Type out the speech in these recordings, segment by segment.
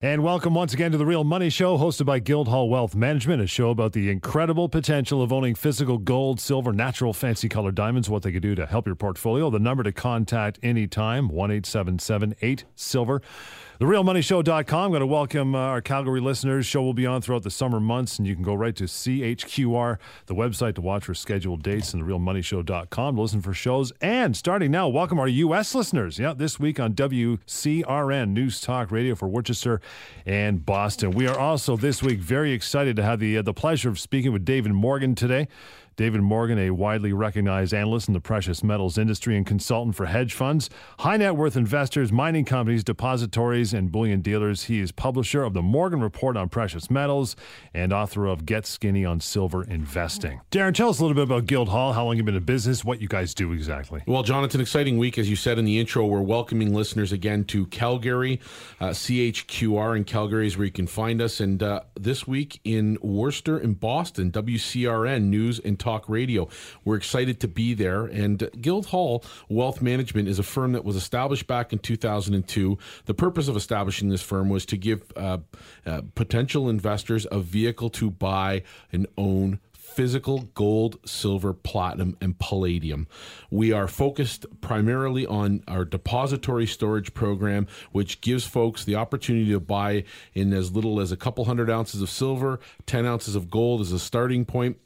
And welcome once again to the Real Money Show, hosted by Guildhall Wealth Management, a show about the incredible potential of owning physical gold, silver, natural, fancy colored diamonds, what they can do to help your portfolio. The number to contact anytime, 1 877 8 Silver. TheRealMoneyShow.com. Going to welcome uh, our Calgary listeners. Show will be on throughout the summer months, and you can go right to CHQR, the website, to watch for scheduled dates, and TheRealMoneyShow.com to listen for shows. And starting now, welcome our U.S. listeners. Yeah, this week on WCRN News Talk Radio for Worcester and Boston. We are also this week very excited to have the uh, the pleasure of speaking with David Morgan today. David Morgan, a widely recognized analyst in the precious metals industry and consultant for hedge funds, high net worth investors, mining companies, depositories, and bullion dealers. He is publisher of the Morgan Report on Precious Metals and author of Get Skinny on Silver Investing. Darren, tell us a little bit about Guildhall, how long you've been in business, what you guys do exactly. Well, John, it's an exciting week. As you said in the intro, we're welcoming listeners again to Calgary. Uh, CHQR in Calgary is where you can find us. And uh, this week in Worcester and Boston, WCRN News and Talk Radio. We're excited to be there. And Guildhall Wealth Management is a firm that was established back in 2002. The purpose of establishing this firm was to give uh, uh, potential investors a vehicle to buy and own physical gold, silver, platinum, and palladium. We are focused primarily on our depository storage program, which gives folks the opportunity to buy in as little as a couple hundred ounces of silver, 10 ounces of gold as a starting point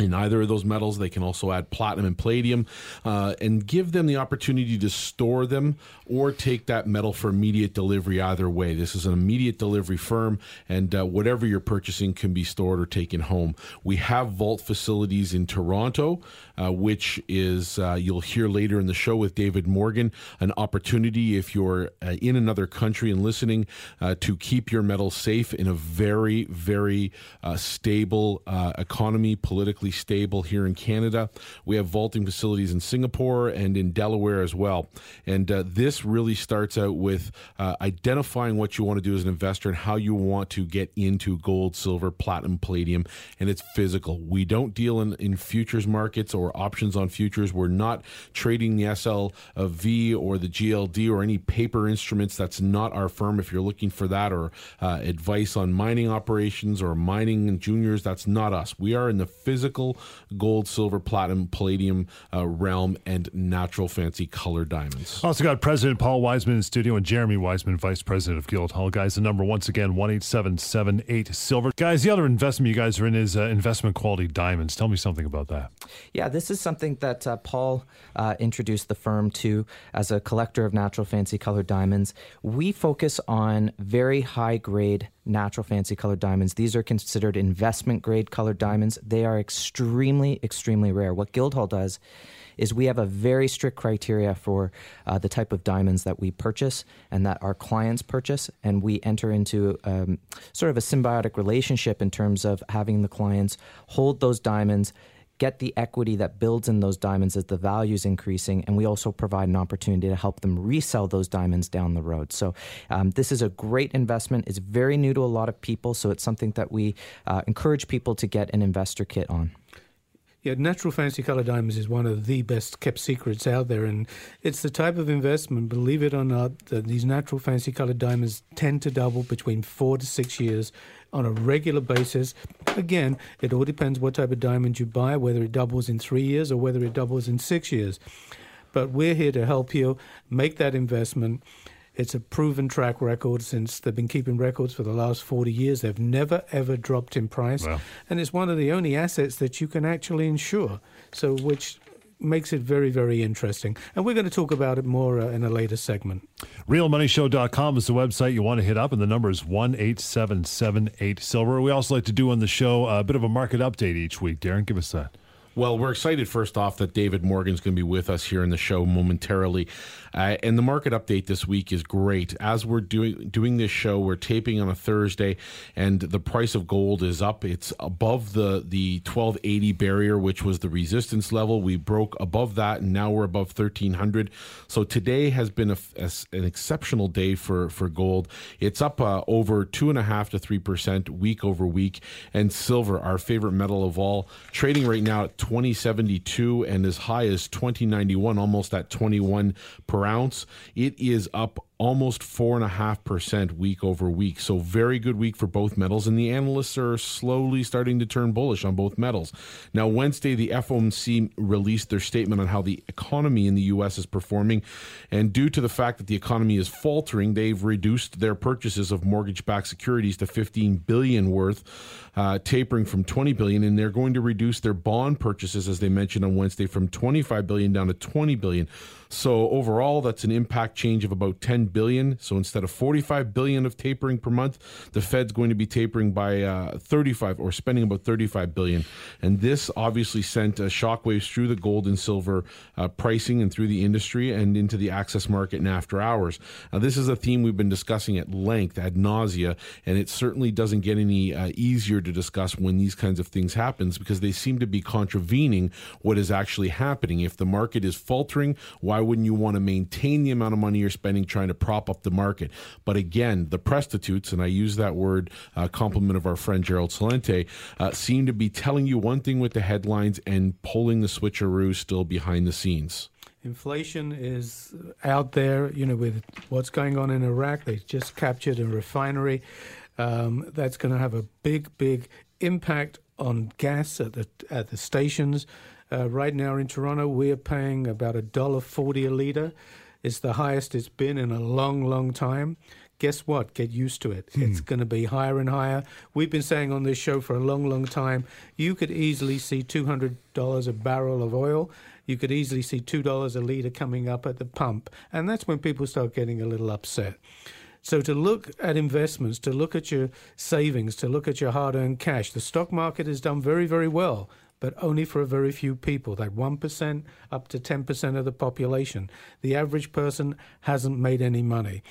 in either of those metals. They can also add platinum and palladium uh, and give them the opportunity to store them or take that metal for immediate delivery either way. This is an immediate delivery firm, and uh, whatever you're purchasing can be stored or taken home. We have vault facilities in Toronto, uh, which is, uh, you'll hear later in the show with David Morgan, an opportunity if you're uh, in another country and listening uh, to keep your metal safe in a very, very stable economy, politically stable here in Canada. We have vaulting facilities in Singapore and in Delaware as well. And uh, this really starts out with uh, identifying what you want to do as an investor and how you want to get into gold, silver, platinum, palladium, and it's physical. We don't deal in, in futures markets or options on futures. We're not trading the SLV or the GLD or any paper instruments. That's not our firm. If you're looking for that or uh, advice on mining operations or mining juniors, that's not us. We are in the physical gold, silver, platinum, palladium uh, realm, and natural fancy color diamonds. Also got President Paul Wiseman in studio and Jeremy Wiseman, Vice President of Guildhall. Guys, the number once again, 18778 Silver. Guys, the other investment you guys are in is uh, investment quality diamonds. Tell me something about that. Yeah, this is something that uh, Paul uh, introduced the firm to as a collector of natural fancy colored diamonds. We focus on very high grade natural fancy colored diamonds. These are considered investment grade colored diamonds. They are extremely, extremely rare. What Guildhall does is we have a very strict criteria for uh, the type of diamonds that we purchase and that our clients purchase, and we enter into um, sort of a symbiotic relationship in terms of having the clients hold those diamonds get the equity that builds in those diamonds as the value is increasing, and we also provide an opportunity to help them resell those diamonds down the road. So um, this is a great investment. It's very new to a lot of people, so it's something that we uh, encourage people to get an investor kit on. Yeah, natural fancy color diamonds is one of the best kept secrets out there, and it's the type of investment, believe it or not, that these natural fancy color diamonds tend to double between four to six years on a regular basis. Again, it all depends what type of diamond you buy, whether it doubles in three years or whether it doubles in six years. But we're here to help you make that investment it's a proven track record since they've been keeping records for the last 40 years. They've never, ever dropped in price. Wow. And it's one of the only assets that you can actually insure. So, which makes it very, very interesting. And we're going to talk about it more uh, in a later segment. RealMoneyShow.com is the website you want to hit up, and the number is 18778 Silver. We also like to do on the show a bit of a market update each week. Darren, give us that. Well, we're excited first off that David Morgan's going to be with us here in the show momentarily. Uh, and the market update this week is great. As we're doing doing this show, we're taping on a Thursday, and the price of gold is up. It's above the the 1280 barrier, which was the resistance level. We broke above that, and now we're above 1300. So today has been a, a, an exceptional day for for gold. It's up uh, over two and a half to three percent week over week. And silver, our favorite metal of all, trading right now at 2072 and as high as 2091, almost at 21 per ounce. It is up almost 4.5% week over week. So, very good week for both metals. And the analysts are slowly starting to turn bullish on both metals. Now, Wednesday, the FOMC released their statement on how the economy in the U.S. is performing. And due to the fact that the economy is faltering, they've reduced their purchases of mortgage backed securities to 15 billion worth, uh, tapering from 20 billion. And they're going to reduce their bond purchases, as they mentioned on Wednesday, from 25 billion down to 20 billion. So overall, that's an impact change of about 10 billion. So instead of 45 billion of tapering per month, the Fed's going to be tapering by uh, 35 or spending about 35 billion. And this obviously sent uh, shockwaves through the gold and silver uh, pricing and through the industry and into the access market and after hours. Now, this is a theme we've been discussing at length, ad nausea, and it certainly doesn't get any uh, easier to discuss when these kinds of things happens because they seem to be contravening what is actually happening. If the market is faltering, why why wouldn't you want to maintain the amount of money you're spending trying to prop up the market? But again, the prostitutes, and I use that word uh, compliment of our friend Gerald Celente, uh, seem to be telling you one thing with the headlines and pulling the switcheroo still behind the scenes. Inflation is out there, you know, with what's going on in Iraq. They just captured a refinery. Um, that's going to have a big, big impact on gas at the at the stations. Uh, right now in Toronto, we're paying about a dollar forty a liter. It's the highest it's been in a long, long time. Guess what? Get used to it. Hmm. It's going to be higher and higher. We've been saying on this show for a long, long time. You could easily see two hundred dollars a barrel of oil. You could easily see two dollars a liter coming up at the pump, and that's when people start getting a little upset. So to look at investments, to look at your savings, to look at your hard-earned cash, the stock market has done very, very well but only for a very few people, that 1% up to 10% of the population. The average person hasn't made any money.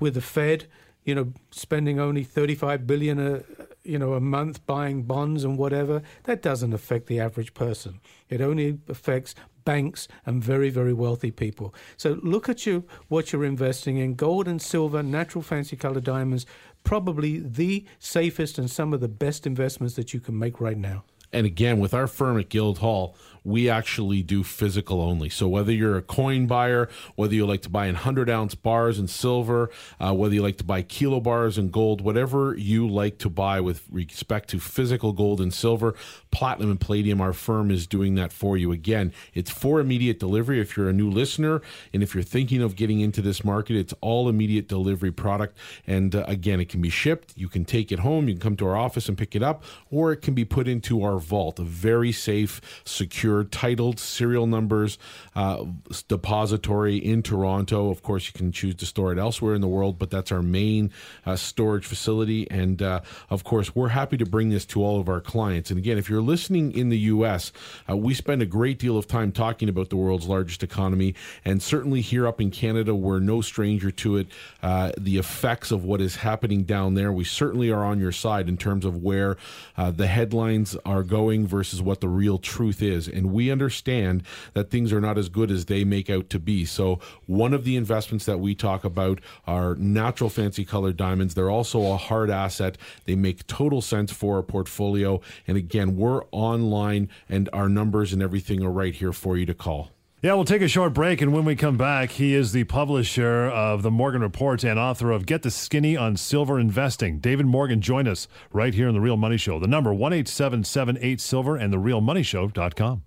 With the Fed, you know, spending only 35 billion a you know a month buying bonds and whatever, that doesn't affect the average person. It only affects banks and very very wealthy people. So look at you what you're investing in: gold and silver, natural fancy colored diamonds. Probably the safest and some of the best investments that you can make right now. And again, with our firm at Guildhall, we actually do physical only. So whether you're a coin buyer, whether you like to buy in 100 ounce bars in silver, uh, whether you like to buy kilo bars in gold, whatever you like to buy with respect to physical gold and silver, platinum and palladium, our firm is doing that for you. Again, it's for immediate delivery. If you're a new listener and if you're thinking of getting into this market, it's all immediate delivery product. And uh, again, it can be shipped. You can take it home. You can come to our office and pick it up, or it can be put into our vault, a very safe, secure titled serial numbers uh, depository in Toronto. Of course, you can choose to store it elsewhere in the world, but that's our main uh, storage facility. And uh, of course, we're happy to bring this to all of our clients. And again, if you're listening in the U.S., uh, we spend a great deal of time talking about the world's largest economy. And certainly here up in Canada, we're no stranger to it. Uh, the effects of what is happening down there, we certainly are on your side in terms of where the headlines are going versus what the real truth is. And and we understand that things are not as good as they make out to be. So, one of the investments that we talk about are natural fancy colored diamonds. They're also a hard asset. They make total sense for a portfolio. And again, we're online and our numbers and everything are right here for you to call. Yeah, we'll take a short break, and when we come back, he is the publisher of the Morgan Report and author of Get the Skinny on Silver Investing. David Morgan, join us right here in The Real Money Show. The number, 1 silver and therealmoneyshow.com.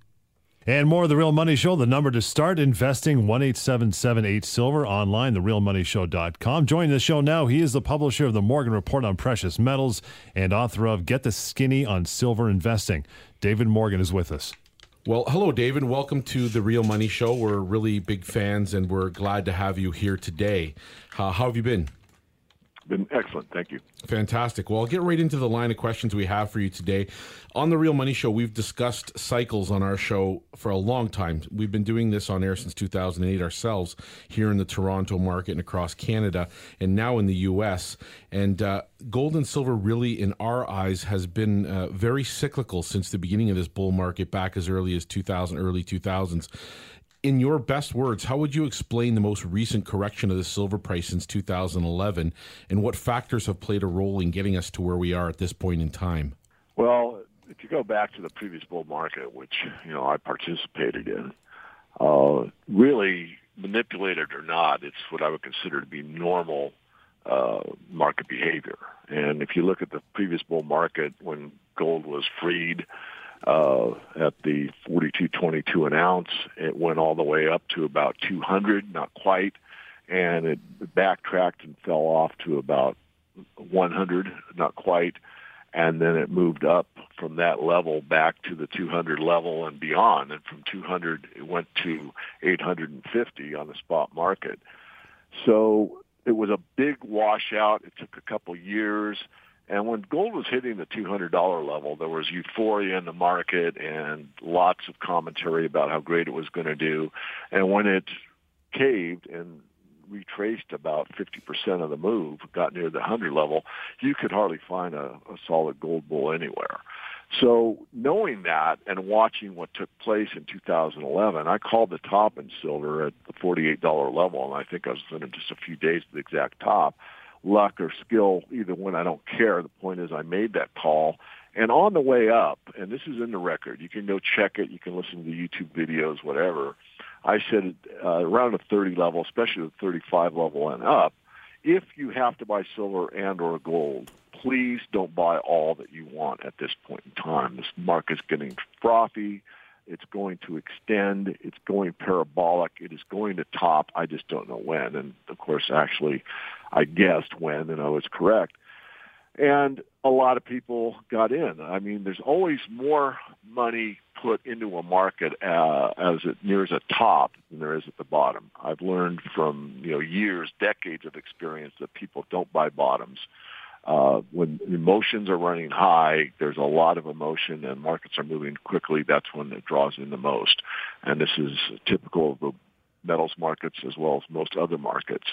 And more of The Real Money Show, the number to start investing, 1 silver online, therealmoneyshow.com. Join the show now. He is the publisher of the Morgan Report on Precious Metals and author of Get the Skinny on Silver Investing. David Morgan is with us. Well, hello, David. Welcome to the Real Money Show. We're really big fans and we're glad to have you here today. Uh, how have you been? Been excellent. Thank you. Fantastic. Well, I'll get right into the line of questions we have for you today. On the Real Money Show, we've discussed cycles on our show for a long time. We've been doing this on air since 2008 ourselves here in the Toronto market and across Canada and now in the U.S. And uh, gold and silver, really, in our eyes, has been uh, very cyclical since the beginning of this bull market back as early as 2000, early 2000s in your best words, how would you explain the most recent correction of the silver price since 2011 and what factors have played a role in getting us to where we are at this point in time? Well, if you go back to the previous bull market, which, you know, I participated in, uh, really manipulated or not, it's what I would consider to be normal uh, market behavior. And if you look at the previous bull market when gold was freed uh, at the 42.22 an ounce, it went all the way up to about 200, not quite, and it backtracked and fell off to about 100, not quite, and then it moved up from that level back to the 200 level and beyond. And from 200, it went to 850 on the spot market. So it was a big washout. It took a couple years. And when gold was hitting the $200 level, there was euphoria in the market and lots of commentary about how great it was going to do. And when it caved and retraced about 50% of the move, got near the 100 level, you could hardly find a, a solid gold bull anywhere. So knowing that and watching what took place in 2011, I called the top in silver at the $48 level, and I think I was within just a few days of the exact top. Luck or skill, either one, I don't care. The point is I made that call. And on the way up, and this is in the record, you can go check it, you can listen to the YouTube videos, whatever. I said uh, around the 30 level, especially the 35 level and up, if you have to buy silver and or gold, please don't buy all that you want at this point in time. This market's getting frothy. It's going to extend. It's going parabolic. It is going to top. I just don't know when. And of course, actually, I guessed when, and I was correct and a lot of people got in. I mean, there's always more money put into a market uh, as it nears a top than there is at the bottom. I've learned from you know years, decades of experience that people don't buy bottoms. Uh, when emotions are running high, there's a lot of emotion and markets are moving quickly. That's when it draws in the most. And this is typical of the metals markets as well as most other markets.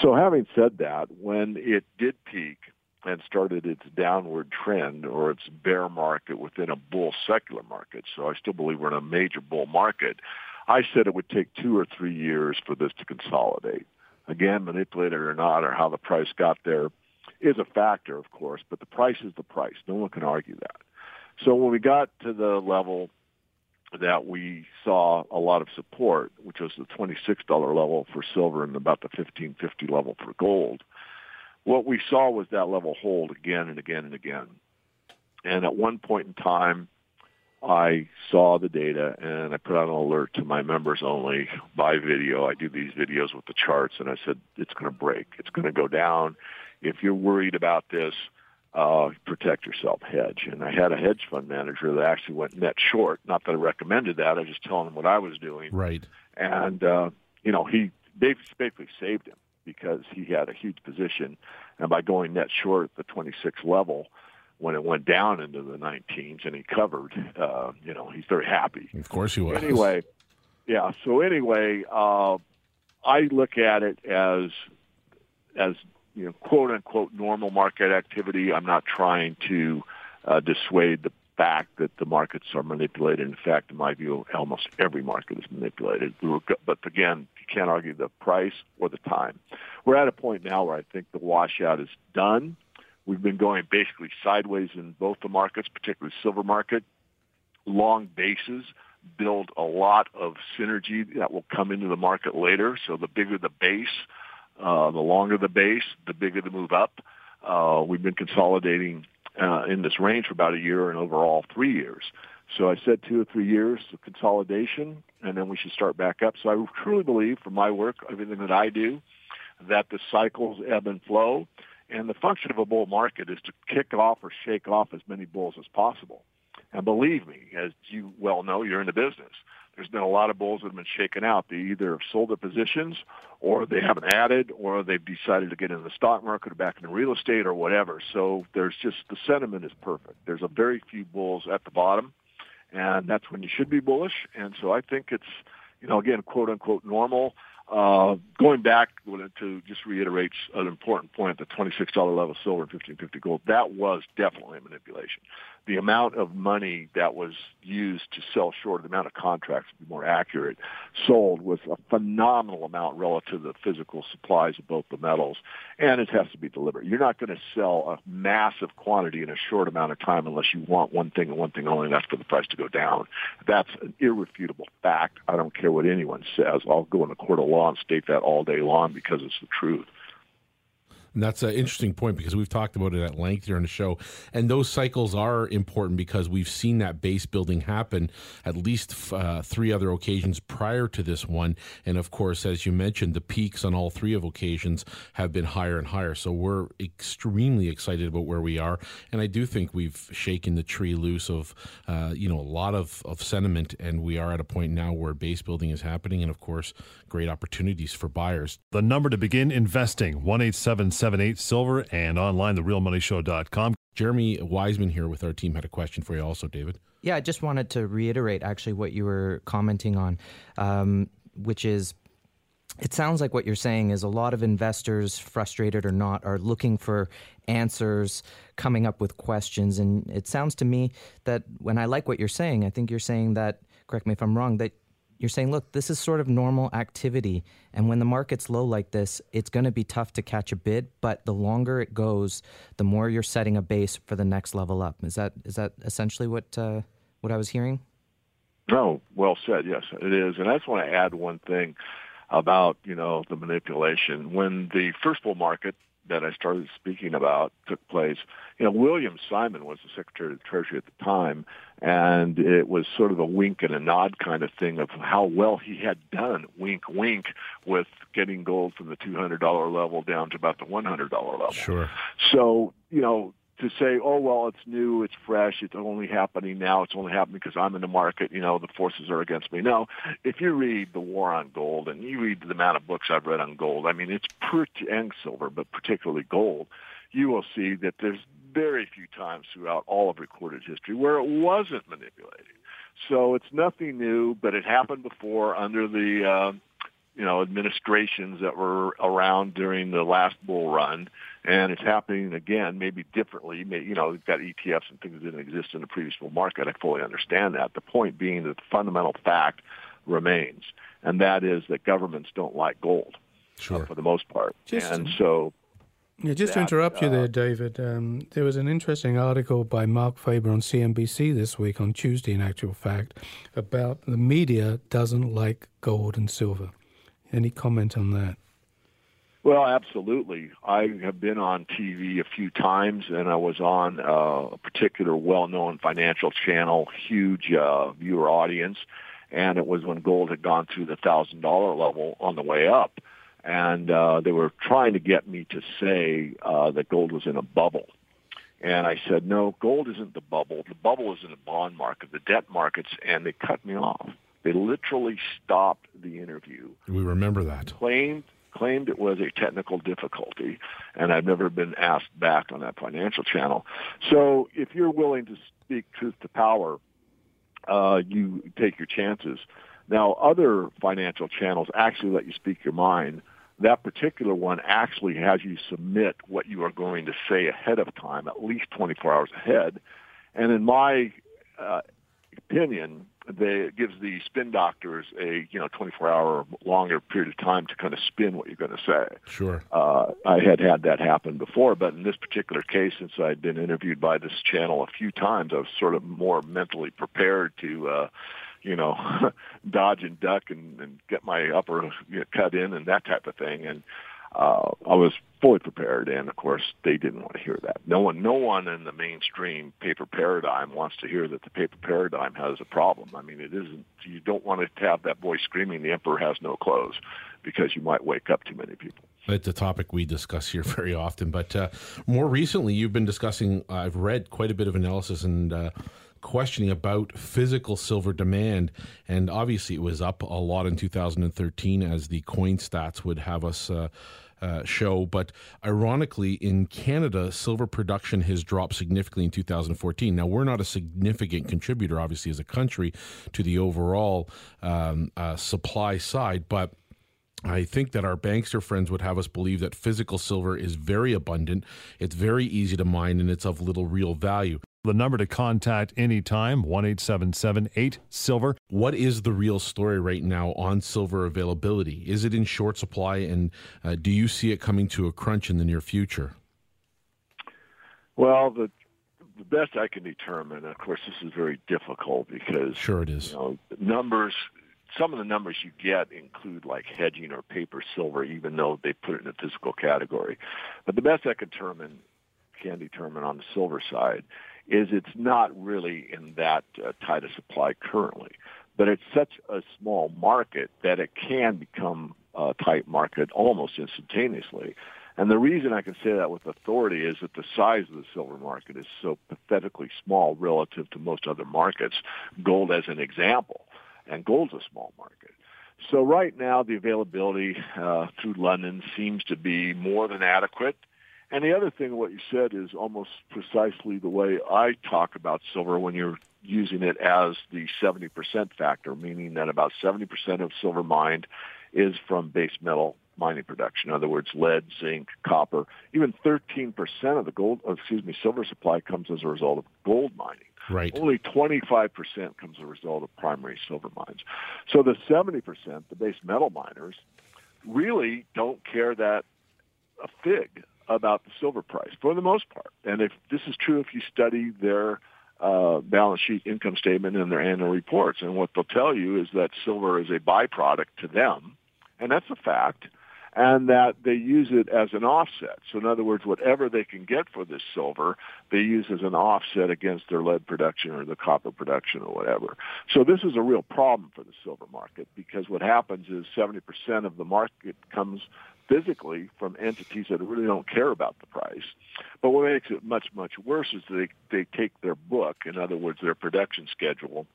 So having said that, when it did peak, and started its downward trend or its bear market within a bull secular market. So I still believe we're in a major bull market. I said it would take two or three years for this to consolidate. Again, manipulated or not, or how the price got there is a factor, of course, but the price is the price. No one can argue that. So when we got to the level that we saw a lot of support, which was the $26 level for silver and about the 1550 level for gold, what we saw was that level hold again and again and again. And at one point in time, I saw the data and I put out an alert to my members only by video. I do these videos with the charts and I said, it's going to break. It's going to go down. If you're worried about this, uh, protect yourself, hedge. And I had a hedge fund manager that actually went net short. Not that I recommended that. I was just telling him what I was doing. Right. And, uh, you know, he they basically saved him because he had a huge position. And by going net short at the 26 level, when it went down into the 19s and he covered, uh, you know, he's very happy. Of course he was. Anyway, yeah. So anyway, uh, I look at it as as you know, quote unquote normal market activity. I'm not trying to uh, dissuade the fact that the markets are manipulated. In fact, in my view, almost every market is manipulated. But again, you can't argue the price or the time. We're at a point now where I think the washout is done. We've been going basically sideways in both the markets, particularly silver market. Long bases build a lot of synergy that will come into the market later. So the bigger the base, uh, the longer the base, the bigger the move up. Uh, we've been consolidating uh, in this range for about a year and overall three years. So I said two or three years of consolidation, and then we should start back up. So I truly believe, from my work, everything that I do, that the cycles ebb and flow, and the function of a bull market is to kick off or shake off as many bulls as possible. And believe me, as you well know, you're in the business there's been a lot of bulls that have been shaken out. They either have sold their positions or they haven't added or they've decided to get into the stock market or back into real estate or whatever. So there's just the sentiment is perfect. There's a very few bulls at the bottom and that's when you should be bullish. And so I think it's, you know, again, quote unquote normal. Uh, going back to just reiterate an important point, the $26 level silver and 1550 gold, that was definitely a manipulation. The amount of money that was used to sell short, the amount of contracts, to be more accurate, sold was a phenomenal amount relative to the physical supplies of both the metals, and it has to be deliberate. You're not going to sell a massive quantity in a short amount of time unless you want one thing and one thing only, and that's for the price to go down. That's an irrefutable fact. I don't care what anyone says. I'll go in a court of law and state that all day long because it's the truth. And that's an interesting point because we've talked about it at length here on the show. And those cycles are important because we've seen that base building happen at least uh, three other occasions prior to this one. And of course, as you mentioned, the peaks on all three of occasions have been higher and higher. So we're extremely excited about where we are. And I do think we've shaken the tree loose of, uh, you know, a lot of, of sentiment. And we are at a point now where base building is happening. And of course, great opportunities for buyers. The number to begin investing, 187 878 Silver and online, therealmoneyshow.com. Jeremy Wiseman here with our team had a question for you also, David. Yeah, I just wanted to reiterate actually what you were commenting on, um, which is it sounds like what you're saying is a lot of investors, frustrated or not, are looking for answers, coming up with questions. And it sounds to me that when I like what you're saying, I think you're saying that, correct me if I'm wrong, that you're saying, look, this is sort of normal activity. And when the market's low like this, it's going to be tough to catch a bid. But the longer it goes, the more you're setting a base for the next level up. Is that is that essentially what uh, what I was hearing? No, well said. Yes, it is. And I just want to add one thing about you know the manipulation. When the first bull market that I started speaking about took place, you know, William Simon was the Secretary of the Treasury at the time, and it was sort of a wink and a nod kind of thing of how well he had done, wink, wink, with getting gold from the $200 level down to about the $100 level. Sure. So, you know, to say, oh, well, it's new, it's fresh, it's only happening now, it's only happening because I'm in the market, you know, the forces are against me. No, if you read The War on Gold and you read the amount of books I've read on gold, I mean, it's pretty, and silver, but particularly gold, you will see that there's very few times throughout all of recorded history where it wasn't manipulated. So it's nothing new, but it happened before under the, uh, you know, administrations that were around during the last bull run and it's happening again, maybe differently. You know, we've got ETFs and things that didn't exist in the previous bull market. I fully understand that. The point being that the fundamental fact remains, and that is that governments don't like gold sure. uh, for the most part. Just, and so. Yeah, just that, to interrupt you uh, there, David. Um, there was an interesting article by Marc Faber on CNBC this week, on Tuesday, in actual fact, about the media doesn't like gold and silver. Any comment on that? Well, absolutely. I have been on TV a few times, and I was on uh, a particular well-known financial channel, huge uh, viewer audience, and it was when gold had gone through the thousand dollar level on the way up, and uh, they were trying to get me to say uh, that gold was in a bubble. And I said, no, gold isn't the bubble. The bubble is in the bond market, the debt markets, and they cut me off. They literally stopped the interview. We remember that. Claimed claimed it was a technical difficulty, and I've never been asked back on that financial channel. So if you're willing to speak truth to power, uh, you take your chances. Now, other financial channels actually let you speak your mind. That particular one actually has you submit what you are going to say ahead of time, at least 24 hours ahead. And in my uh, opinion, they, it gives the spin doctors a you know 24 hour longer period of time to kind of spin what you're going to say. Sure. Uh, I had had that happen before, but in this particular case, since I'd been interviewed by this channel a few times, I was sort of more mentally prepared to. Uh, you know, dodge and duck and, and get my upper you know, cut in and that type of thing. And uh, I was fully prepared, and of course, they didn't want to hear that. No one, no one in the mainstream paper paradigm wants to hear that the paper paradigm has a problem. I mean, it isn't. You don't want to have that voice screaming, "The emperor has no clothes," because you might wake up too many people. It's a topic we discuss here very often, but uh, more recently, you've been discussing. I've read quite a bit of analysis and. Uh, questioning about physical silver demand. And obviously, it was up a lot in 2013, as the coin stats would have us. Uh, uh, show, but ironically, in Canada, silver production has dropped significantly in 2014. Now, we're not a significant contributor, obviously, as a country to the overall um, uh, supply side, but I think that our bankster friends would have us believe that physical silver is very abundant, it's very easy to mine, and it's of little real value. The number to contact anytime, 1 8 Silver. What is the real story right now on silver availability? Is it in short supply, and uh, do you see it coming to a crunch in the near future? Well, the the best I can determine, of course, this is very difficult because sure it is. You know, numbers some of the numbers you get include like hedging or paper silver, even though they put it in a physical category. But the best I can determine, can determine on the silver side is it's not really in that uh, tight a supply currently. But it's such a small market that it can become a tight market almost instantaneously. And the reason I can say that with authority is that the size of the silver market is so pathetically small relative to most other markets. Gold as an example and gold's a small market. So right now, the availability uh, through London seems to be more than adequate. And the other thing, what you said, is almost precisely the way I talk about silver when you're using it as the 70% factor, meaning that about 70% of silver mined is from base metal mining production. In other words, lead, zinc, copper. Even 13% of the gold, uh, excuse me, silver supply comes as a result of gold mining. Right. Only 25% comes as a result of primary silver mines. So the 70%, the base metal miners, really don't care that a fig about the silver price for the most part. And if this is true, if you study their uh, balance sheet, income statement, and their annual reports, and what they'll tell you is that silver is a byproduct to them, and that's a fact and that they use it as an offset. So in other words, whatever they can get for this silver, they use as an offset against their lead production or the copper production or whatever. So this is a real problem for the silver market because what happens is 70% of the market comes physically from entities that really don't care about the price. But what makes it much, much worse is they, they take their book, in other words, their production schedule,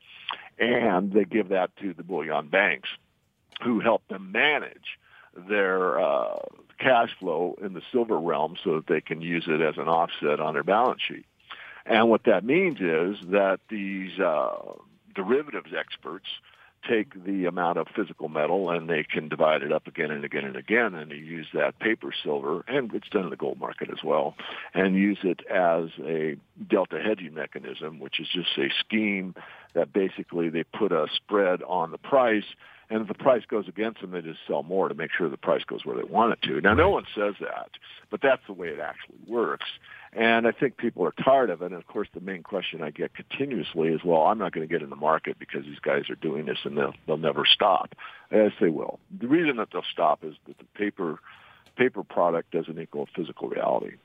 and they give that to the bullion banks who help them manage their uh, cash flow in the silver realm so that they can use it as an offset on their balance sheet. And what that means is that these uh, derivatives experts take the amount of physical metal and they can divide it up again and again and again and they use that paper silver and it's done in the gold market as well and use it as a delta hedging mechanism which is just a scheme that basically they put a spread on the price and if the price goes against them, they just sell more to make sure the price goes where they want it to. Now, no one says that, but that's the way it actually works. And I think people are tired of it. And of course, the main question I get continuously is, well, I'm not going to get in the market because these guys are doing this and they'll, they'll never stop. Yes, they will. The reason that they'll stop is that the paper, paper product doesn't equal physical reality.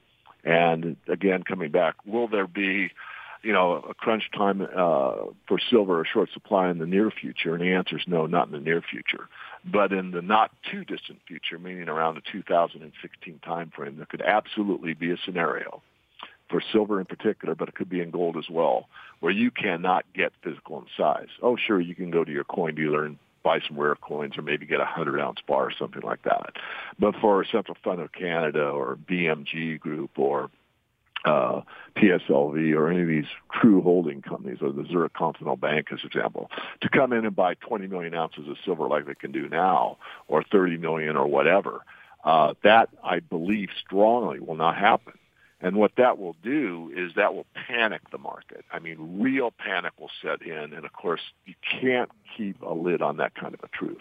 And again, coming back, will there be you know, a crunch time uh, for silver, a short supply in the near future? And the answer is no, not in the near future. But in the not too distant future, meaning around the 2016 timeframe, there could absolutely be a scenario for silver in particular, but it could be in gold as well, where you cannot get physical in size. Oh, sure, you can go to your coin dealer and buy some rare coins or maybe get a 100 ounce bar or something like that. But for Central Fund of Canada or BMG Group or uh, PSLV or any of these true holding companies, or the Zurich Continental Bank, as example, to come in and buy 20 million ounces of silver like they can do now, or 30 million, or whatever. Uh, that I believe strongly will not happen. And what that will do is that will panic the market. I mean, real panic will set in, and of course, you can't keep a lid on that kind of a truth.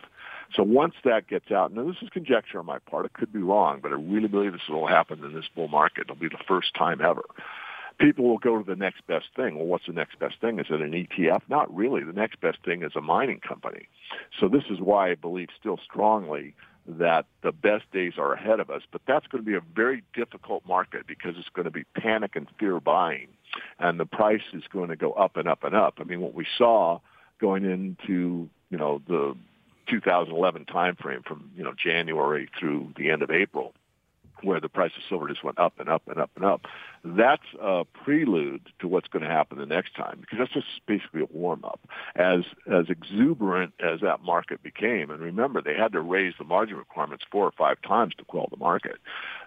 So once that gets out, now this is conjecture on my part, it could be wrong, but I really believe this will happen in this bull market. It'll be the first time ever. People will go to the next best thing. Well, what's the next best thing? Is it an ETF? Not really. The next best thing is a mining company. So this is why I believe still strongly that the best days are ahead of us, but that's going to be a very difficult market because it's going to be panic and fear buying, and the price is going to go up and up and up. I mean, what we saw going into you know the 2011 timeframe from you know January through the end of April, where the price of silver just went up and up and up and up. That's a prelude to what's going to happen the next time because that's just basically a warm up. As as exuberant as that market became, and remember they had to raise the margin requirements four or five times to quell the market.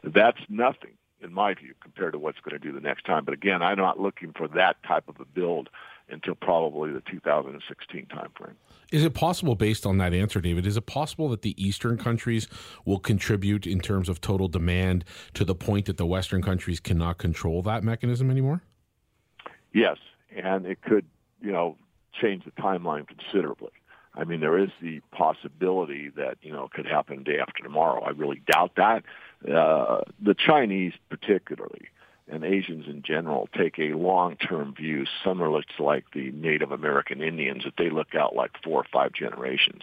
That's nothing in my view, compared to what's going to do the next time. But again, I'm not looking for that type of a build until probably the 2016 timeframe. Is it possible, based on that answer, David, is it possible that the Eastern countries will contribute in terms of total demand to the point that the Western countries cannot control that mechanism anymore? Yes, and it could, you know, change the timeline considerably. I mean, there is the possibility that you know it could happen day after tomorrow. I really doubt that. Uh, the Chinese, particularly, and Asians in general, take a long-term view, similar to like the Native American Indians, that they look out like four or five generations.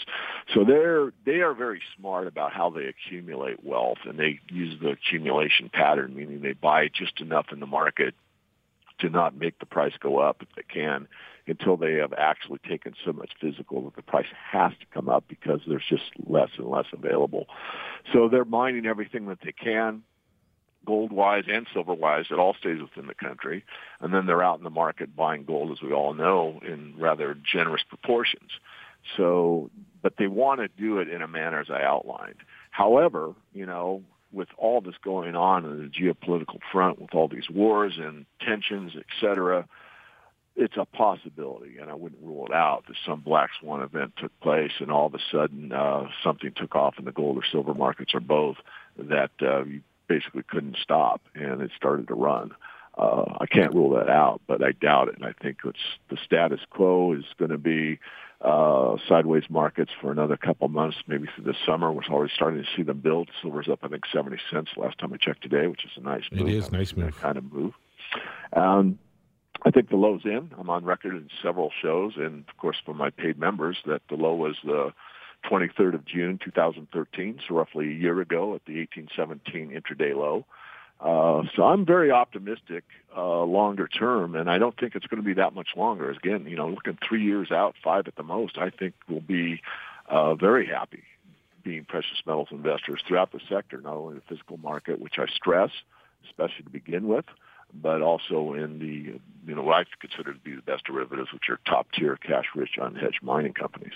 So they're they are very smart about how they accumulate wealth, and they use the accumulation pattern, meaning they buy just enough in the market to not make the price go up if they can until they have actually taken so much physical that the price has to come up because there's just less and less available. So they're mining everything that they can, gold wise and silver wise. It all stays within the country. And then they're out in the market buying gold, as we all know, in rather generous proportions. So, but they want to do it in a manner as I outlined. However, you know, with all this going on in the geopolitical front, with all these wars and tensions, et cetera, it's a possibility, and I wouldn't rule it out that some black swan event took place, and all of a sudden uh, something took off in the gold or silver markets, or both, that uh, you basically couldn't stop, and it started to run. Uh, I can't rule that out, but I doubt it. And I think it's the status quo is going to be uh, sideways markets for another couple months, maybe through the summer. We're already starting to see them build. Silver's up, I think, 70 cents last time I checked today, which is a nice move. It is nice move. kind of move. Um, I think the low's in. I'm on record in several shows, and of course for my paid members, that the low was the 23rd of June 2013, so roughly a year ago at the 1817 intraday low. Uh, so I'm very optimistic uh, longer term, and I don't think it's going to be that much longer. Again, you know, looking three years out, five at the most, I think we'll be uh, very happy being precious metals investors throughout the sector, not only the physical market, which I stress, especially to begin with, but also in the, you know, what I consider to be the best derivatives, which are top tier, cash rich, unhedged mining companies.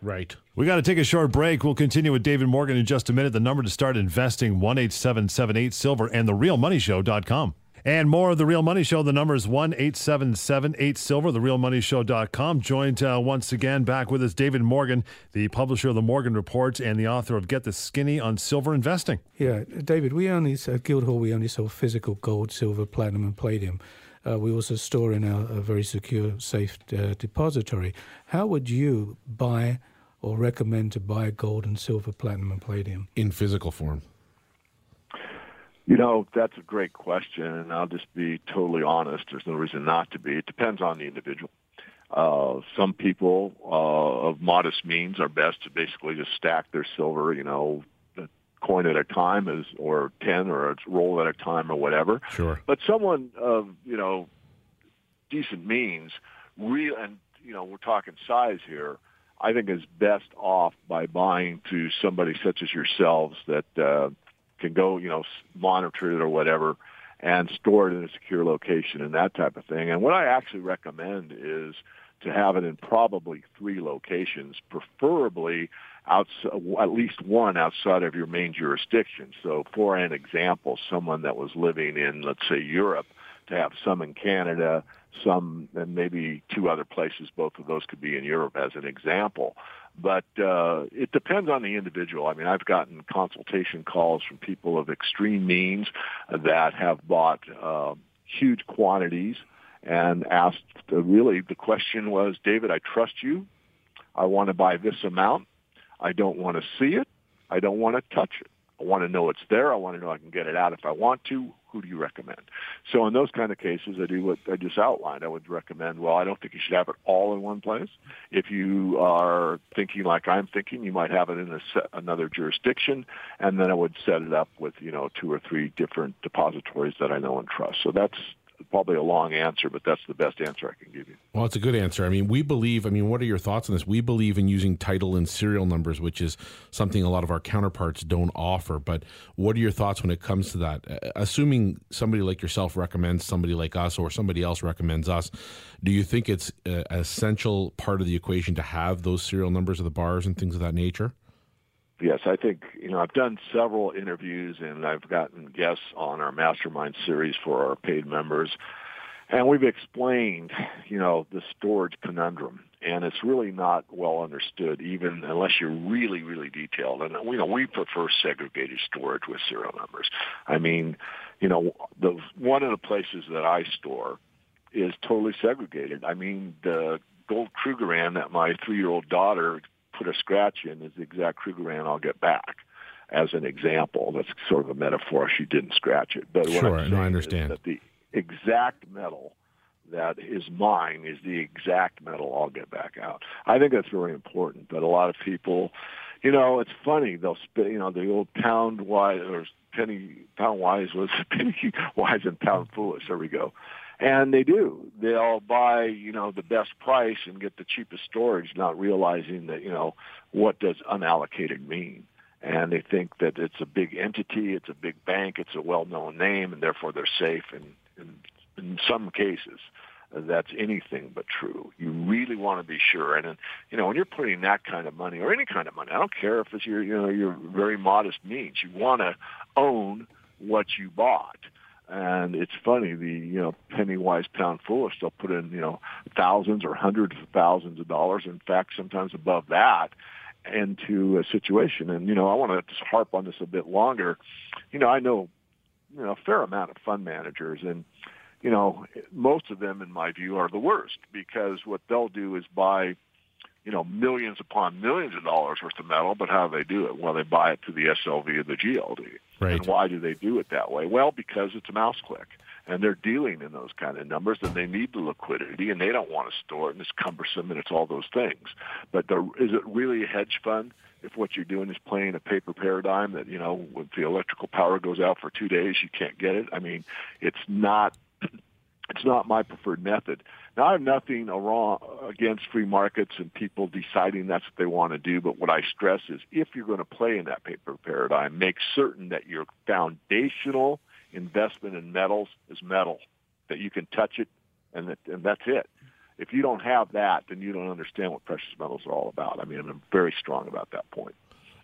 Right. We got to take a short break. We'll continue with David Morgan in just a minute. The number to start investing 18778 silver and therealmoneyshow.com. And more of The Real Money Show. The number is 1 877 Silver, therealmoneyshow.com. Joined uh, once again back with us, David Morgan, the publisher of the Morgan Reports and the author of Get the Skinny on Silver Investing. Yeah, David, we only, at Guildhall, we only sell physical gold, silver, platinum, and palladium. Uh, we also store in a, a very secure, safe uh, depository. How would you buy or recommend to buy gold and silver, platinum, and palladium? In physical form. You know, that's a great question, and I'll just be totally honest. There's no reason not to be. It depends on the individual. Uh, some people uh, of modest means are best to basically just stack their silver, you know, a coin at a time, as or ten or a roll at a time, or whatever. Sure. But someone of you know decent means, real, and you know, we're talking size here. I think is best off by buying to somebody such as yourselves that uh, can go, you know, monitor it or whatever and store it in a secure location and that type of thing. And what I actually recommend is to have it in probably three locations, preferably at least one outside of your main jurisdiction. So for an example, someone that was living in, let's say, Europe, to have some in Canada, some and maybe two other places. Both of those could be in Europe as an example. But uh, it depends on the individual. I mean, I've gotten consultation calls from people of extreme means that have bought uh, huge quantities and asked. Uh, really, the question was, David, I trust you. I want to buy this amount. I don't want to see it. I don't want to touch it. I want to know it's there. I want to know I can get it out if I want to. Who do you recommend? So in those kind of cases, I do what I just outlined. I would recommend, well, I don't think you should have it all in one place. If you are thinking like I'm thinking, you might have it in a another jurisdiction, and then I would set it up with, you know, two or three different depositories that I know and trust. So that's probably a long answer, but that's the best answer I can give you. Well, it's a good answer. I mean, we believe, I mean, what are your thoughts on this? We believe in using title and serial numbers, which is something a lot of our counterparts don't offer. But what are your thoughts when it comes to that? Uh, assuming somebody like yourself recommends somebody like us or somebody else recommends us, do you think it's an essential part of the equation to have those serial numbers of the bars and things of that nature? Yes, I think you know I've done several interviews and I've gotten guests on our mastermind series for our paid members, and we've explained you know the storage conundrum, and it's really not well understood even unless you're really really detailed. And you know we prefer segregated storage with serial numbers. I mean, you know the one of the places that I store is totally segregated. I mean the gold Krugerrand that my three-year-old daughter put a scratch in is the exact Krugerrand I'll get back. As an example, that's sort of a metaphor. She didn't scratch it, but sure, what I'm no, I understand that the exact metal that is mine is the exact metal I'll get back out. I think that's really important. But a lot of people, you know, it's funny. They'll spit, you know, the old pound wise or penny pound wise was penny wise and pound foolish. There we go. And they do. They'll buy, you know, the best price and get the cheapest storage, not realizing that, you know, what does unallocated mean? And they think that it's a big entity, it's a big bank, it's a well-known name, and therefore they're safe. And in, in some cases, that's anything but true. You really want to be sure. And, you know, when you're putting that kind of money or any kind of money, I don't care if it's your, you know, your very modest means, you want to own what you bought. And it's funny, the you know penny wise pound foolish. They'll put in you know thousands or hundreds of thousands of dollars. In fact, sometimes above that, into a situation. And you know, I want to just harp on this a bit longer. You know, I know you know a fair amount of fund managers, and you know most of them, in my view, are the worst because what they'll do is buy you know, millions upon millions of dollars worth of metal, but how do they do it? Well, they buy it to the SLV or the GLD. Right. And why do they do it that way? Well, because it's a mouse click. And they're dealing in those kind of numbers, and they need the liquidity, and they don't want to store it, and it's cumbersome, and it's all those things. But the, is it really a hedge fund? if what you're doing is playing a paper paradigm that you know when the electrical power goes out for two days you can't get it i mean it's not it's not my preferred method. Now, I have nothing wrong against free markets and people deciding that's what they want to do, but what I stress is if you're going to play in that paper paradigm, make certain that your foundational investment in metals is metal, that you can touch it, and, that, and that's it. If you don't have that, then you don't understand what precious metals are all about. I mean, I'm very strong about that point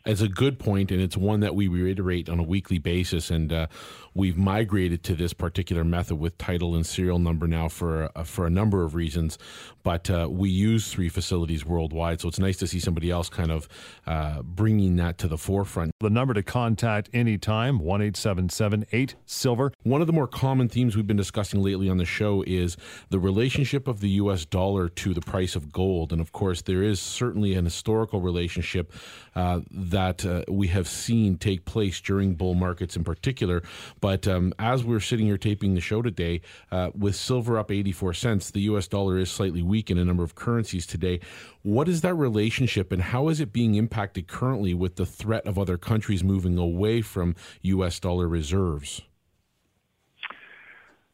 it's a good point, and it's one that we reiterate on a weekly basis. And uh, we've migrated to this particular method with title and serial number now for uh, for a number of reasons. But uh, we use three facilities worldwide, so it's nice to see somebody else kind of uh, bringing that to the forefront. The number to contact anytime one eight seven seven eight silver. One of the more common themes we've been discussing lately on the show is the relationship of the U.S. dollar to the price of gold, and of course there is certainly an historical relationship uh, that uh, we have seen take place during bull markets in particular. But um, as we're sitting here taping the show today, uh, with silver up 84 cents, the US dollar is slightly weak in a number of currencies today. What is that relationship and how is it being impacted currently with the threat of other countries moving away from US dollar reserves?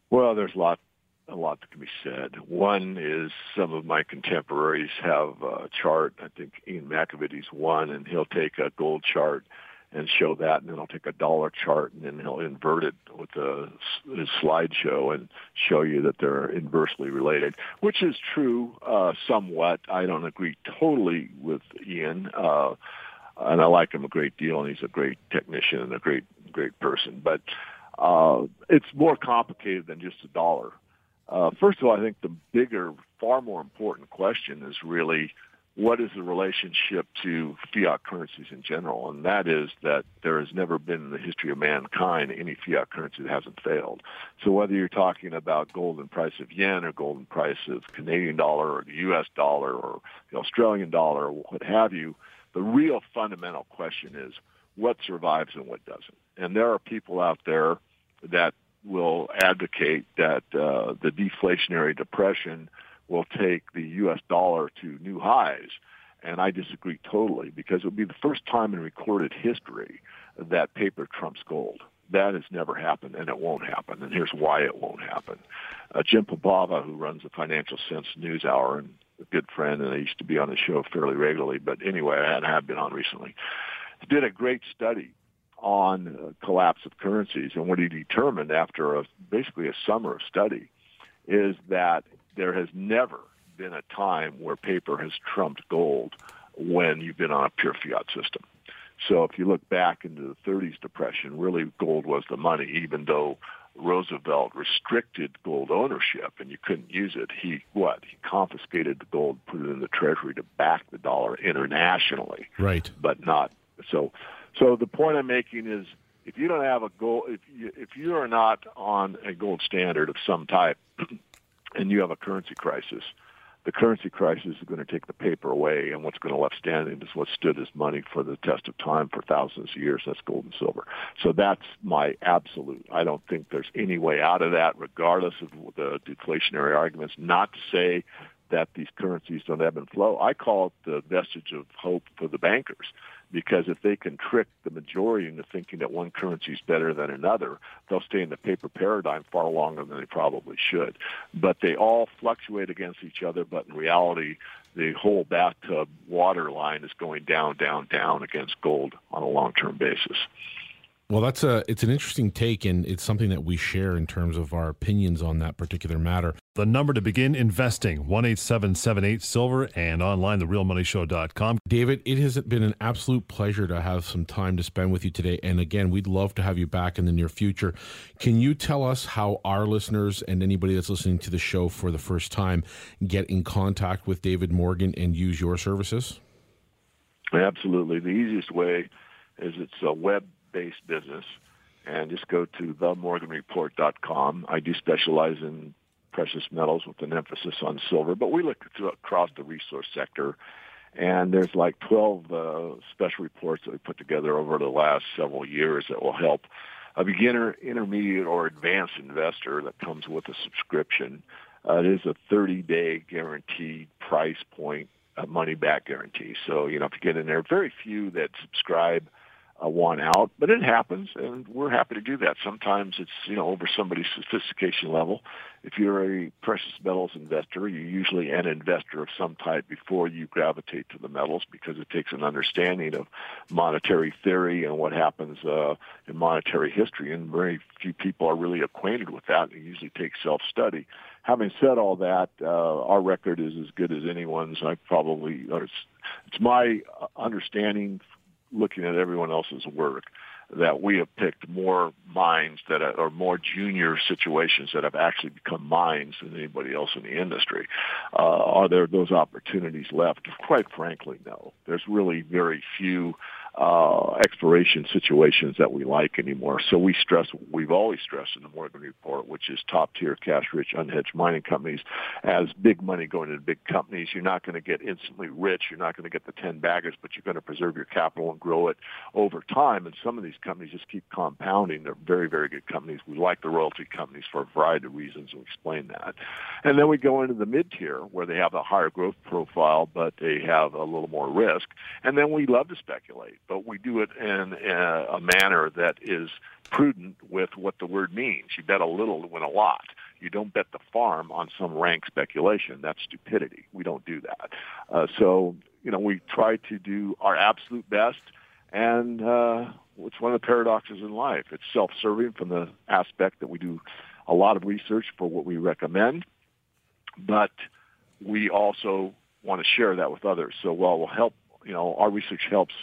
Well, there's a lot a lot that can be said. One is some of my contemporaries have a chart. I think Ian McAvity's one, and he'll take a gold chart and show that, and then he'll take a dollar chart and then he'll invert it with a, a slideshow and show you that they're inversely related, which is true uh, somewhat. I don't agree totally with Ian, uh, and I like him a great deal, and he's a great technician and a great great person, but. Uh, it's more complicated than just a dollar. Uh, first of all, I think the bigger, far more important question is really what is the relationship to fiat currencies in general? And that is that there has never been in the history of mankind any fiat currency that hasn't failed. So whether you're talking about golden price of yen or golden price of Canadian dollar or the U.S. dollar or the Australian dollar or what have you, the real fundamental question is what survives and what doesn't. And there are people out there that will advocate that uh, the deflationary depression will take the U.S. dollar to new highs. And I disagree totally because it will be the first time in recorded history that paper trumps gold. That has never happened, and it won't happen. And here's why it won't happen. Uh, Jim Puplava, who runs the Financial Sense News Hour, and a good friend, and I used to be on the show fairly regularly, but anyway, I have been on recently, did a great study on collapse of currencies. And what he determined after a, basically a summer of study is that there has never been a time where paper has trumped gold when you've been on a pure fiat system. So if you look back into the 30s depression, really gold was the money, even though Roosevelt restricted gold ownership and you couldn't use it. He what? He confiscated the gold, put it in the treasury to back the dollar internationally. Right. But not so so the point I'm making is if you don't have a gold if you if you are not on a gold standard of some type and you have a currency crisis, the currency crisis is going to take the paper away, and what's going to left standing is what stood as money for the test of time for thousands of years. That's gold and silver. So that's my absolute. I don't think there's any way out of that, regardless of the deflationary arguments. Not to say that these currencies don't ebb and flow. I call it the vestige of hope for the bankers because if they can trick the majority into thinking that one currency is better than another, they'll stay in the paper paradigm far longer than they probably should. But they all fluctuate against each other, but in reality, the whole bathtub water line is going down, down, down against gold on a long-term basis. Well, that's a it's an interesting take, and it's something that we share in terms of our opinions on that particular matter. The number to begin investing, 18778 Silver, and online, therealmoneyshow.com. David, it has been an absolute pleasure to have some time to spend with you today. And again, we'd love to have you back in the near future. Can you tell us how our listeners and anybody that's listening to the show for the first time get in contact with David Morgan and use your services? Absolutely. The easiest way is it's a web based business and just go to themorganreport.com. I do specialize in precious metals with an emphasis on silver, but we look across the resource sector and there's like 12 uh, special reports that we put together over the last several years that will help a beginner, intermediate, or advanced investor that comes with a subscription. Uh, it is a 30-day guaranteed price point, uh, money-back guarantee. So, you know, if you get in there, very few that subscribe – uh, one out, but it happens, and we're happy to do that. Sometimes it's you know over somebody's sophistication level. If you're a precious metals investor, you're usually an investor of some type before you gravitate to the metals because it takes an understanding of monetary theory and what happens uh, in monetary history, and very few people are really acquainted with that. It usually takes self-study. Having said all that, uh, our record is as good as anyone's. I probably, it's, it's my understanding looking at everyone else's work that we have picked more mines that are, or more junior situations that have actually become mines than anybody else in the industry. Uh, are there those opportunities left? Quite frankly, no. There's really very few uh, exploration situations that we like anymore. So we stress, we've always stressed in the Morgan Report, which is top tier cash rich unhedged mining companies as big money going into big companies. You're not going to get instantly rich. You're not going to get the 10 baggers, but you're going to preserve your capital and grow it over time. And some of these companies just keep compounding. They're very, very good companies. We like the royalty companies for a variety of reasons. We'll explain that. And then we go into the mid tier where they have a higher growth profile, but they have a little more risk. And then we love to speculate but we do it in a manner that is prudent with what the word means. You bet a little to win a lot. You don't bet the farm on some rank speculation. That's stupidity. We don't do that. Uh, so, you know, we try to do our absolute best, and uh, it's one of the paradoxes in life. It's self-serving from the aspect that we do a lot of research for what we recommend, but we also want to share that with others. So while we'll help, you know, our research helps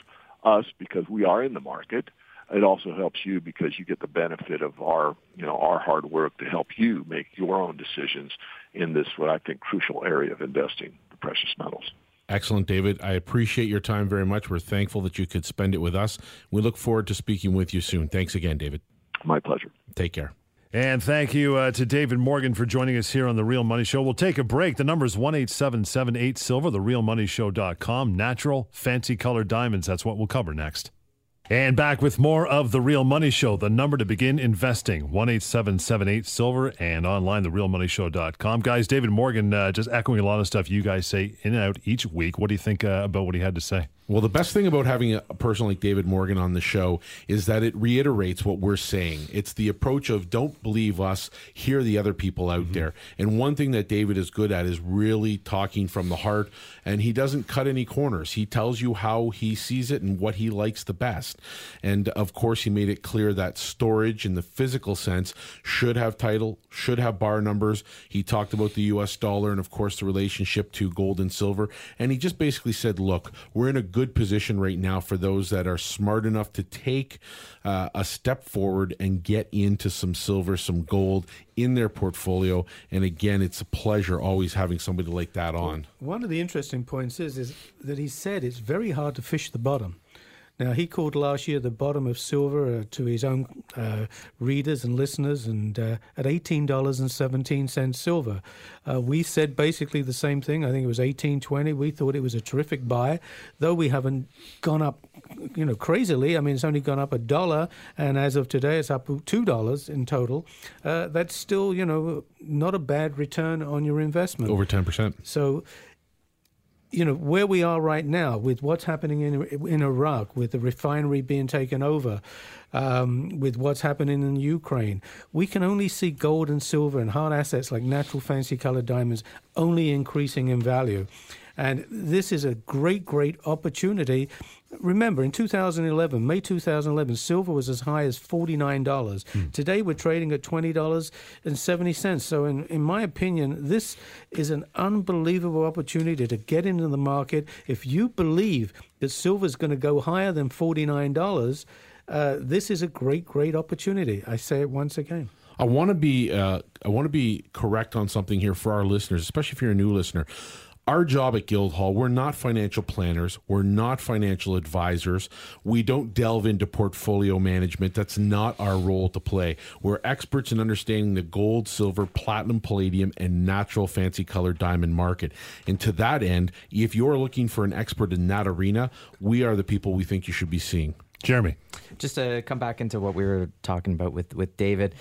us because we are in the market. It also helps you because you get the benefit of our, you know, our hard work to help you make your own decisions in this, what I think, crucial area of investing, the precious metals. Excellent, David. I appreciate your time very much. We're thankful that you could spend it with us. We look forward to speaking with you soon. Thanks again, David. My pleasure. Take care. And thank you uh, to David Morgan for joining us here on The Real Money Show. We'll take a break. The number is 18778 Silver, therealmoneyshow.com. Natural, fancy colored diamonds. That's what we'll cover next. And back with more of The Real Money Show. The number to begin investing, 18778 Silver, and online, therealmoneyshow.com. Guys, David Morgan uh, just echoing a lot of stuff you guys say in and out each week. What do you think uh, about what he had to say? Well, the best thing about having a person like David Morgan on the show is that it reiterates what we're saying. It's the approach of don't believe us, hear the other people out mm-hmm. there. And one thing that David is good at is really talking from the heart, and he doesn't cut any corners. He tells you how he sees it and what he likes the best. And of course, he made it clear that storage in the physical sense should have title, should have bar numbers. He talked about the US dollar and, of course, the relationship to gold and silver. And he just basically said, look, we're in a good position right now for those that are smart enough to take uh, a step forward and get into some silver, some gold in their portfolio. And again, it's a pleasure always having somebody like that on. One of the interesting points is, is that he said it's very hard to fish the bottom. Now, he called last year the bottom of silver uh, to his own uh, readers and listeners, and uh, at $18.17 silver. Uh, we said basically the same thing. I think it was 18.20. We thought it was a terrific buy, though we haven't gone up, you know, crazily. I mean, it's only gone up a dollar, and as of today, it's up $2 in total. Uh, that's still, you know, not a bad return on your investment. Over 10%. So you know where we are right now with what's happening in in Iraq, with the refinery being taken over, um, with what's happening in Ukraine, we can only see gold and silver and hard assets like natural fancy colored diamonds only increasing in value. And this is a great, great opportunity. Remember, in 2011, May 2011, silver was as high as $49. Mm. Today, we're trading at $20.70. So, in, in my opinion, this is an unbelievable opportunity to get into the market. If you believe that silver is going to go higher than $49, uh, this is a great, great opportunity. I say it once again. I want to be uh, I want to be correct on something here for our listeners, especially if you're a new listener our job at Guildhall, we're not financial planners. We're not financial advisors. We don't delve into portfolio management. That's not our role to play. We're experts in understanding the gold, silver, platinum, palladium, and natural fancy color diamond market. And to that end, if you're looking for an expert in that arena, we are the people we think you should be seeing. Jeremy. Just to come back into what we were talking about with, with David,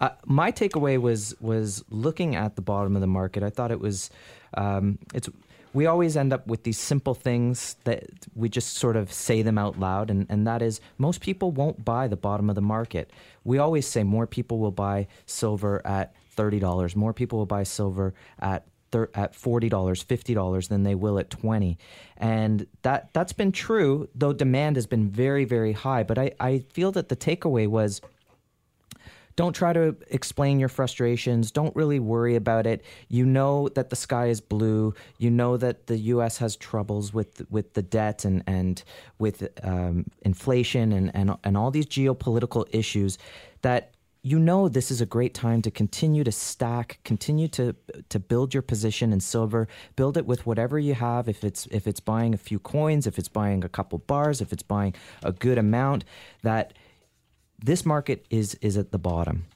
uh, my takeaway was was looking at the bottom of the market. I thought it was um, it's we always end up with these simple things that we just sort of say them out loud, and, and that is most people won't buy the bottom of the market. We always say more people will buy silver at $30, more people will buy silver at at forty dollars, fifty dollars than they will at twenty, and that that's been true. Though demand has been very very high, but I I feel that the takeaway was don't try to explain your frustrations. Don't really worry about it. You know that the sky is blue. You know that the U.S. has troubles with with the debt and and with um, inflation and, and and all these geopolitical issues. That you know this is a great time to continue to stack, continue to to build your position in silver, build it with whatever you have. If it's if it's buying a few coins, if it's buying a couple bars, if it's buying a good amount, that this market is is at the bottom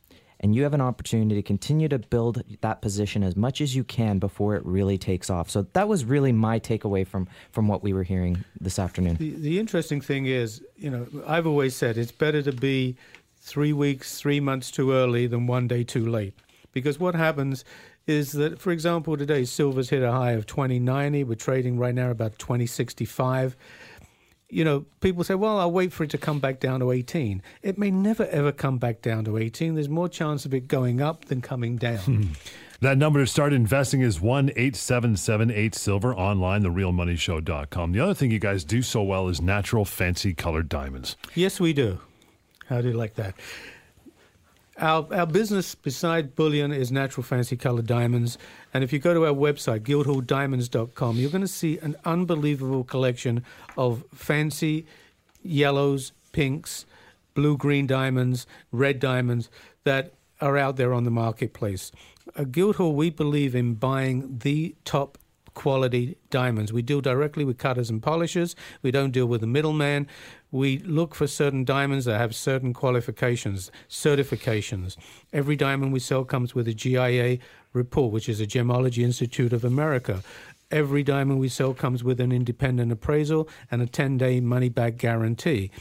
and you have an opportunity to continue to build that position as much as you can before it really takes off. So that was really my takeaway from from what we were hearing this afternoon. The, the interesting thing is, you know, I've always said it's better to be three weeks, three months too early than one day too late, because what happens is that, for example, today silver's hit a high of 2090. We're trading right now about 2065 you know, people say, well, I'll wait for it to come back down to 18. It may never, ever come back down to 18. There's more chance of it going up than coming down. Hmm. That number to start investing is 1 8778 Silver online, therealmoneyshow.com. The other thing you guys do so well is natural fancy colored diamonds. Yes, we do. How do you like that? Our, our business, beside bullion, is natural fancy colored diamonds. And if you go to our website, guildhalldiamonds.com, you're going to see an unbelievable collection of fancy yellows, pinks, blue green diamonds, red diamonds that are out there on the marketplace. At Guildhall, we believe in buying the top quality diamonds. We deal directly with cutters and polishers. We don't deal with the middleman. We look for certain diamonds that have certain qualifications, certifications. Every diamond we sell comes with a GIA report, which is a Gemology Institute of America. Every diamond we sell comes with an independent appraisal and a 10 day money back guarantee.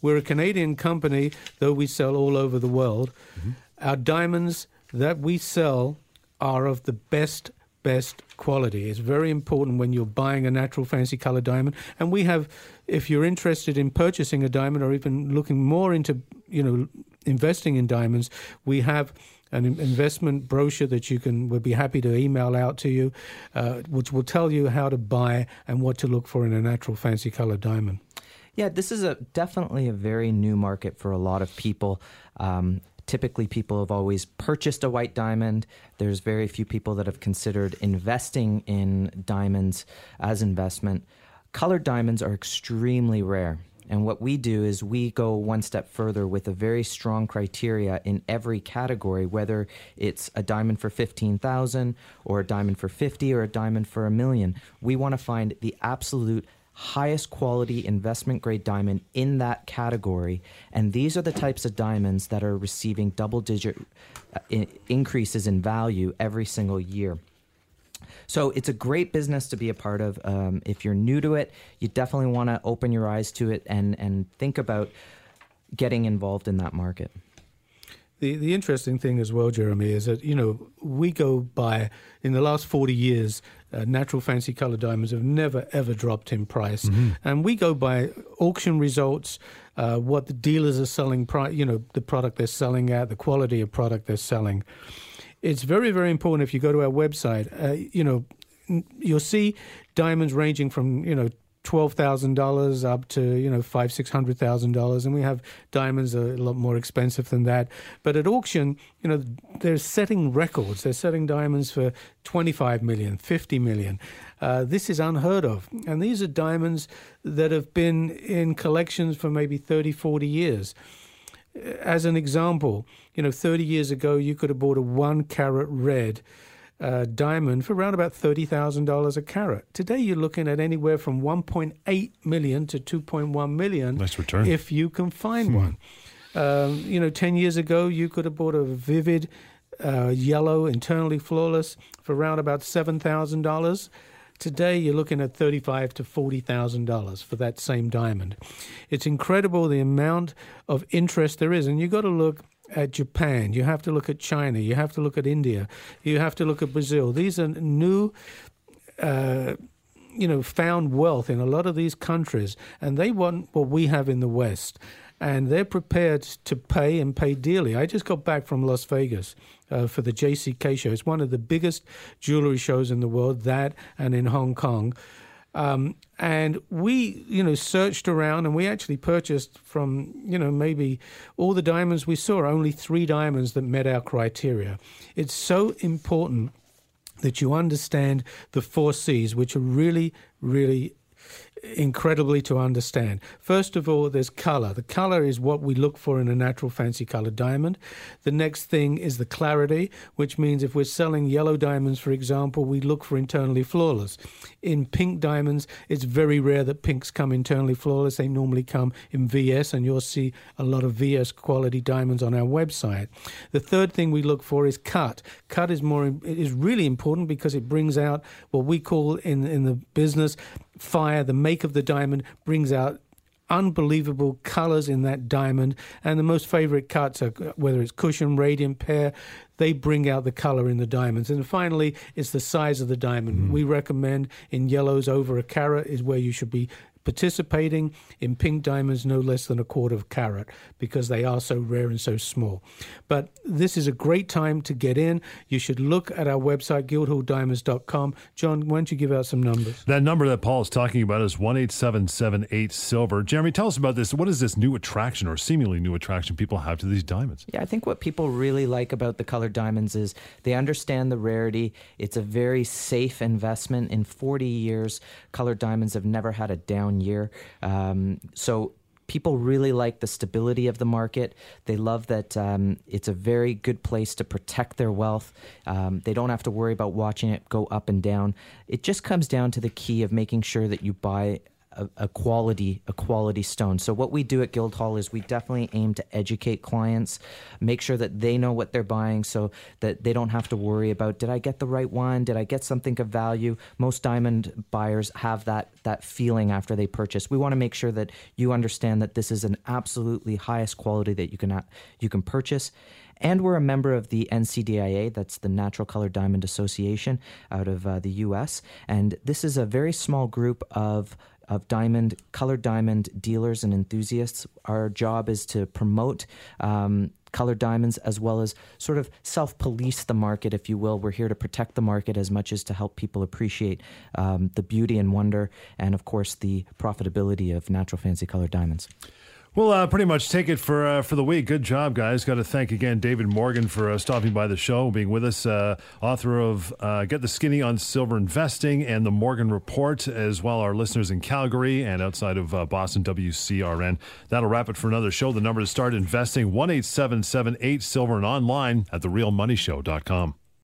We're a Canadian company, though we sell all over the world. Mm-hmm. Our diamonds that we sell are of the best best quality. It's very important when you're buying a natural fancy color diamond. And we have, if you're interested in purchasing a diamond or even looking more into, you know, investing in diamonds, we have an investment brochure that you can we'll be happy to email out to you, uh, which will tell you how to buy and what to look for in a natural fancy color diamond. Yeah, this is a definitely a very new market for a lot of people. Um, typically people have always purchased a white diamond. There's very few people that have considered investing in diamonds as investment. Colored diamonds are extremely rare. And what we do is we go one step further with a very strong criteria in every category, whether it's a diamond for 15,000 or a diamond for 50 or a diamond for a million. We want to find the absolute highest quality investment grade diamond in that category. And these are the types of diamonds that are receiving double digit uh, increases in value every single year. So it's a great business to be a part of. Um, if you're new to it, you definitely want to open your eyes to it and, and think about getting involved in that market. The, the interesting thing as well, Jeremy, is that you know we go by in the last forty years, uh, natural fancy color diamonds have never ever dropped in price, mm-hmm. and we go by auction results, uh, what the dealers are selling, pri- you know, the product they're selling at, the quality of product they're selling it's very, very important if you go to our website, uh, you know, you'll see diamonds ranging from, you know, twelve thousand dollars up to you know five six hundred thousand dollars, and we have diamonds a lot more expensive than that. But at auction, you know, they're setting records. They're setting diamonds for twenty five million, fifty million. Uh, this is unheard of, and these are diamonds that have been in collections for maybe 30, 40 years as an example, you know, 30 years ago, you could have bought a one carat red uh, diamond for around about $30,000 a carat. Today, you're looking at anywhere from 1.8 million to 2.1 million. Nice return. If you can find hmm. one. Um, you know, 10 years ago, you could have bought a vivid uh, yellow, internally flawless for around about $7,000. Today, you're looking at thirty-five to forty thousand dollars for that same diamond. It's incredible the amount of interest there is, and you have got to look at Japan. You have to look at China. You have to look at India. You have to look at Brazil. These are new. Uh, you know, found wealth in a lot of these countries, and they want what we have in the West and they're prepared to pay and pay dearly. I just got back from Las Vegas uh, for the JCK show. It's one of the biggest jewelry shows in the world, that and in Hong Kong. Um, and we, you know, searched around and we actually purchased from, you know, maybe all the diamonds we saw, only three diamonds that met our criteria. It's so important that you understand the four C's, which are really, really incredibly to understand. First of all, there's color. The color is what we look for in a natural fancy colored diamond. The next thing is the clarity, which means if we're selling yellow diamonds, for example, we look for internally flawless. In pink diamonds, it's very rare that pinks come internally flawless. They normally come in VS, and you'll see a lot of VS quality diamonds on our website. The third thing we look for is cut. Cut is more is really important because it brings out what we call in in the business fire, the make of the diamond brings out unbelievable colors in that diamond. And the most favorite cuts are whether it's cushion, radiant, pear, they bring out the color in the diamonds. And finally, it's the size of the diamond. Mm. We recommend in yellows over a carat is where you should be participating in pink diamonds no less than a quarter of carat because they are so rare and so small. But this is a great time to get in. You should look at our website, guildhalldiamonds.com. John, why don't you give out some numbers? That number that Paul is talking about is 18778 silver. Jeremy, tell us about this. What is this new attraction or seemingly new attraction people have to these diamonds? Yeah, I think what people really like about the colored diamonds is they understand the rarity. It's a very safe investment. In 40 years, colored diamonds have never had a down year. Um, so people really like the stability of the market. They love that um, it's a very good place to protect their wealth. Um, they don't have to worry about watching it go up and down. It just comes down to the key of making sure that you buy a, a, quality a quality stone. So what we do at Guildhall is we definitely aim to educate clients, make sure that they know what they're buying, so that they don't have to worry about did I get the right one? Did I get something of value? Most diamond buyers have that that feeling after they purchase. We want to make sure that you understand that this is an absolutely highest quality that you can you can purchase. And we're a member of the NCDIA, that's the Natural Color Diamond Association out of uh, the US. And this is a very small group of of diamond, colored diamond dealers and enthusiasts. Our job is to promote um, colored diamonds as well as sort of self police the market, if you will. We're here to protect the market as much as to help people appreciate um, the beauty and wonder and, of course, the profitability of natural fancy colored diamonds. We'll uh, pretty much take it for uh, for the week. Good job, guys. Got to thank again David Morgan for uh, stopping by the show, being with us. Uh, author of uh, Get the Skinny on Silver Investing and the Morgan Report, as well our listeners in Calgary and outside of uh, Boston, WCRN. That'll wrap it for another show. The number to start investing one eight seven seven eight silver and online at therealmoneyshow.com.